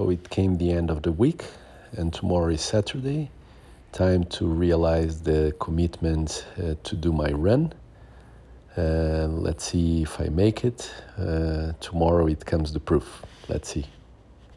So it came the end of the week, and tomorrow is Saturday. Time to realize the commitment uh, to do my run. Uh, let's see if I make it. Uh, tomorrow it comes the proof. Let's see.